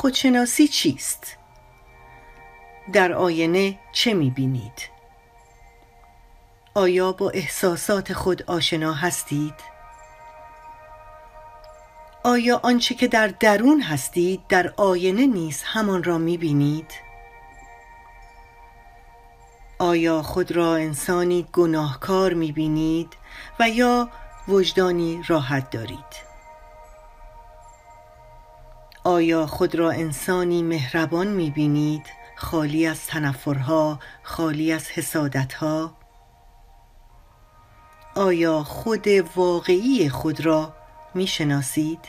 خودشناسی چیست؟ در آینه چه می‌بینید؟ آیا با احساسات خود آشنا هستید؟ آیا آنچه که در درون هستید در آینه نیز همان را می‌بینید؟ آیا خود را انسانی گناهکار می‌بینید و یا وجدانی راحت دارید؟ آیا خود را انسانی مهربان می‌بینید؟ خالی از تنفرها خالی از حسادتها؟ آیا خود واقعی خود را می‌شناسید؟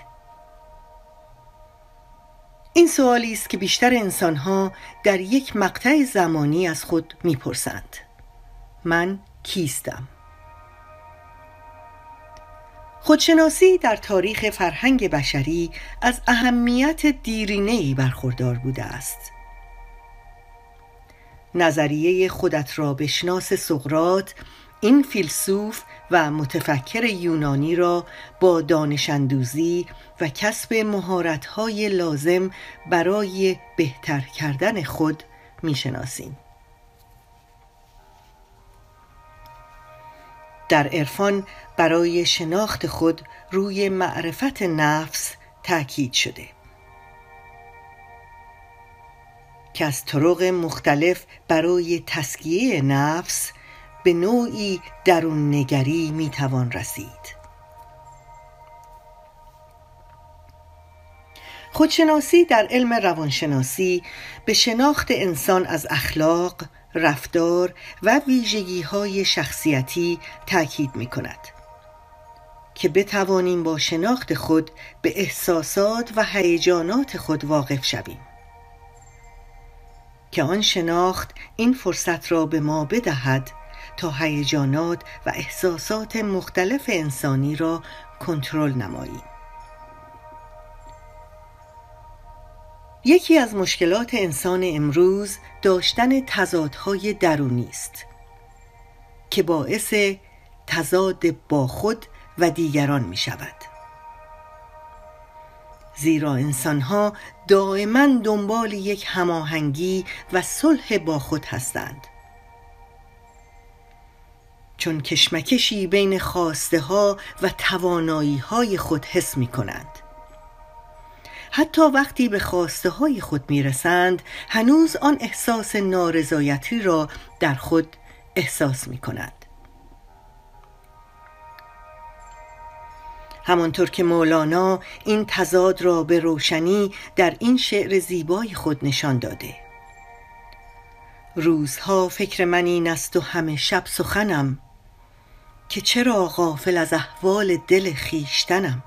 این سوالی است که بیشتر انسانها در یک مقطع زمانی از خود می‌پرسند. من کیستم؟ خودشناسی در تاریخ فرهنگ بشری از اهمیت دیرینه‌ای برخوردار بوده است. نظریه خودت را بشناس سقرات این فیلسوف و متفکر یونانی را با دانشندوزی و کسب مهارت‌های لازم برای بهتر کردن خود می‌شناسیم. در عرفان برای شناخت خود روی معرفت نفس تاکید شده. که از طرق مختلف برای تسکیه نفس به نوعی درون نگری می توان رسید. خودشناسی در علم روانشناسی به شناخت انسان از اخلاق، رفتار و ویژگی های شخصیتی تاکید می کند که بتوانیم با شناخت خود به احساسات و هیجانات خود واقف شویم که آن شناخت این فرصت را به ما بدهد تا هیجانات و احساسات مختلف انسانی را کنترل نماییم. یکی از مشکلات انسان امروز داشتن تضادهای درونی است که باعث تضاد با خود و دیگران می شود زیرا انسانها دائما دنبال یک هماهنگی و صلح با خود هستند. چون کشمکشی بین خواسته ها و توانایی های خود حس می کنند حتی وقتی به خواسته های خود می رسند هنوز آن احساس نارضایتی را در خود احساس می کنند همانطور که مولانا این تضاد را به روشنی در این شعر زیبای خود نشان داده. روزها فکر من این است و همه شب سخنم که چرا غافل از احوال دل خیشتنم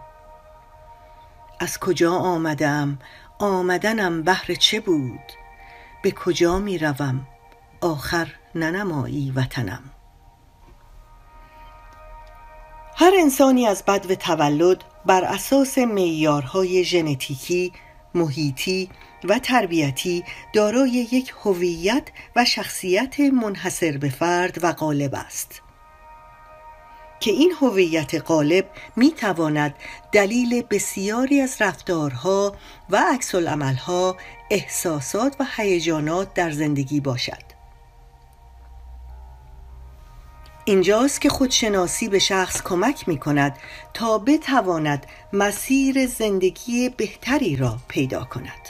از کجا آمدم؟ آمدنم بهر چه بود؟ به کجا می روم؟ آخر ننمایی وطنم. هر انسانی از بد و تولد بر اساس معیارهای ژنتیکی محیطی و تربیتی دارای یک هویت و شخصیت منحصر به فرد و غالب است. که این هویت غالب می تواند دلیل بسیاری از رفتارها و عکس عملها احساسات و هیجانات در زندگی باشد. اینجاست که خودشناسی به شخص کمک می کند تا بتواند مسیر زندگی بهتری را پیدا کند.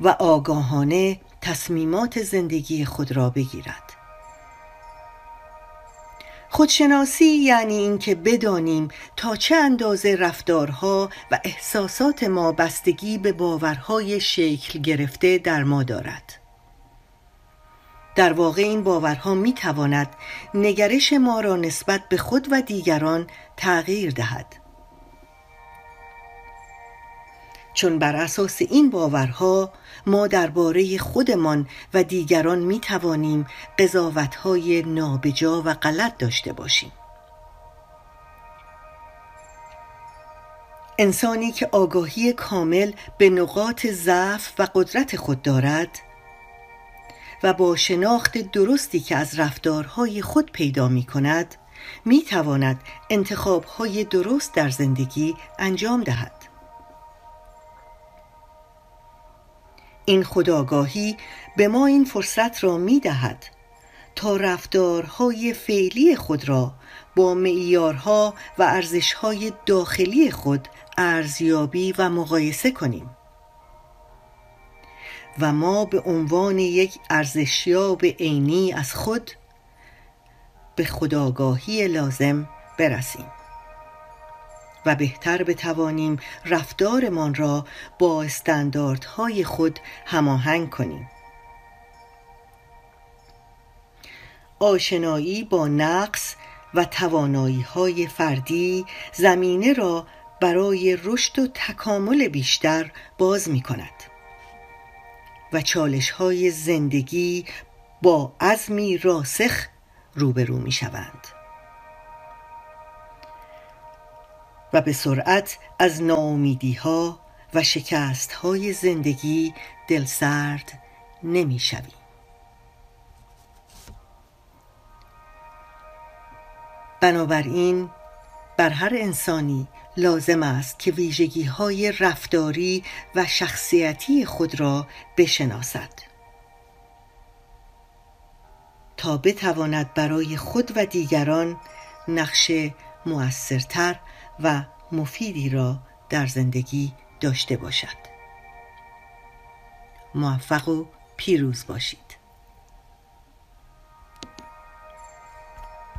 و آگاهانه تصمیمات زندگی خود را بگیرد. خودشناسی یعنی اینکه بدانیم تا چه اندازه رفتارها و احساسات ما بستگی به باورهای شکل گرفته در ما دارد. در واقع این باورها می تواند نگرش ما را نسبت به خود و دیگران تغییر دهد. چون بر اساس این باورها ما درباره خودمان و دیگران می توانیم قضاوتهای نابجا و غلط داشته باشیم. انسانی که آگاهی کامل به نقاط ضعف و قدرت خود دارد و با شناخت درستی که از رفتارهای خود پیدا می کند می تواند انتخابهای درست در زندگی انجام دهد. این خداگاهی به ما این فرصت را می دهد تا رفتارهای فعلی خود را با معیارها و ارزشهای داخلی خود ارزیابی و مقایسه کنیم. و ما به عنوان یک ارزشیاب عینی از خود به خداگاهی لازم برسیم. و بهتر بتوانیم رفتارمان را با استانداردهای خود هماهنگ کنیم. آشنایی با نقص و توانایی های فردی زمینه را برای رشد و تکامل بیشتر باز می کند و چالش های زندگی با عزمی راسخ روبرو می شوند و به سرعت از ناامیدی ها و شکست های زندگی دلسرد نمی شویم بنابراین بر هر انسانی لازم است که ویژگی های رفتاری و شخصیتی خود را بشناسد. تا بتواند برای خود و دیگران نقش مؤثرتر و مفیدی را در زندگی داشته باشد. موفق و پیروز باشید.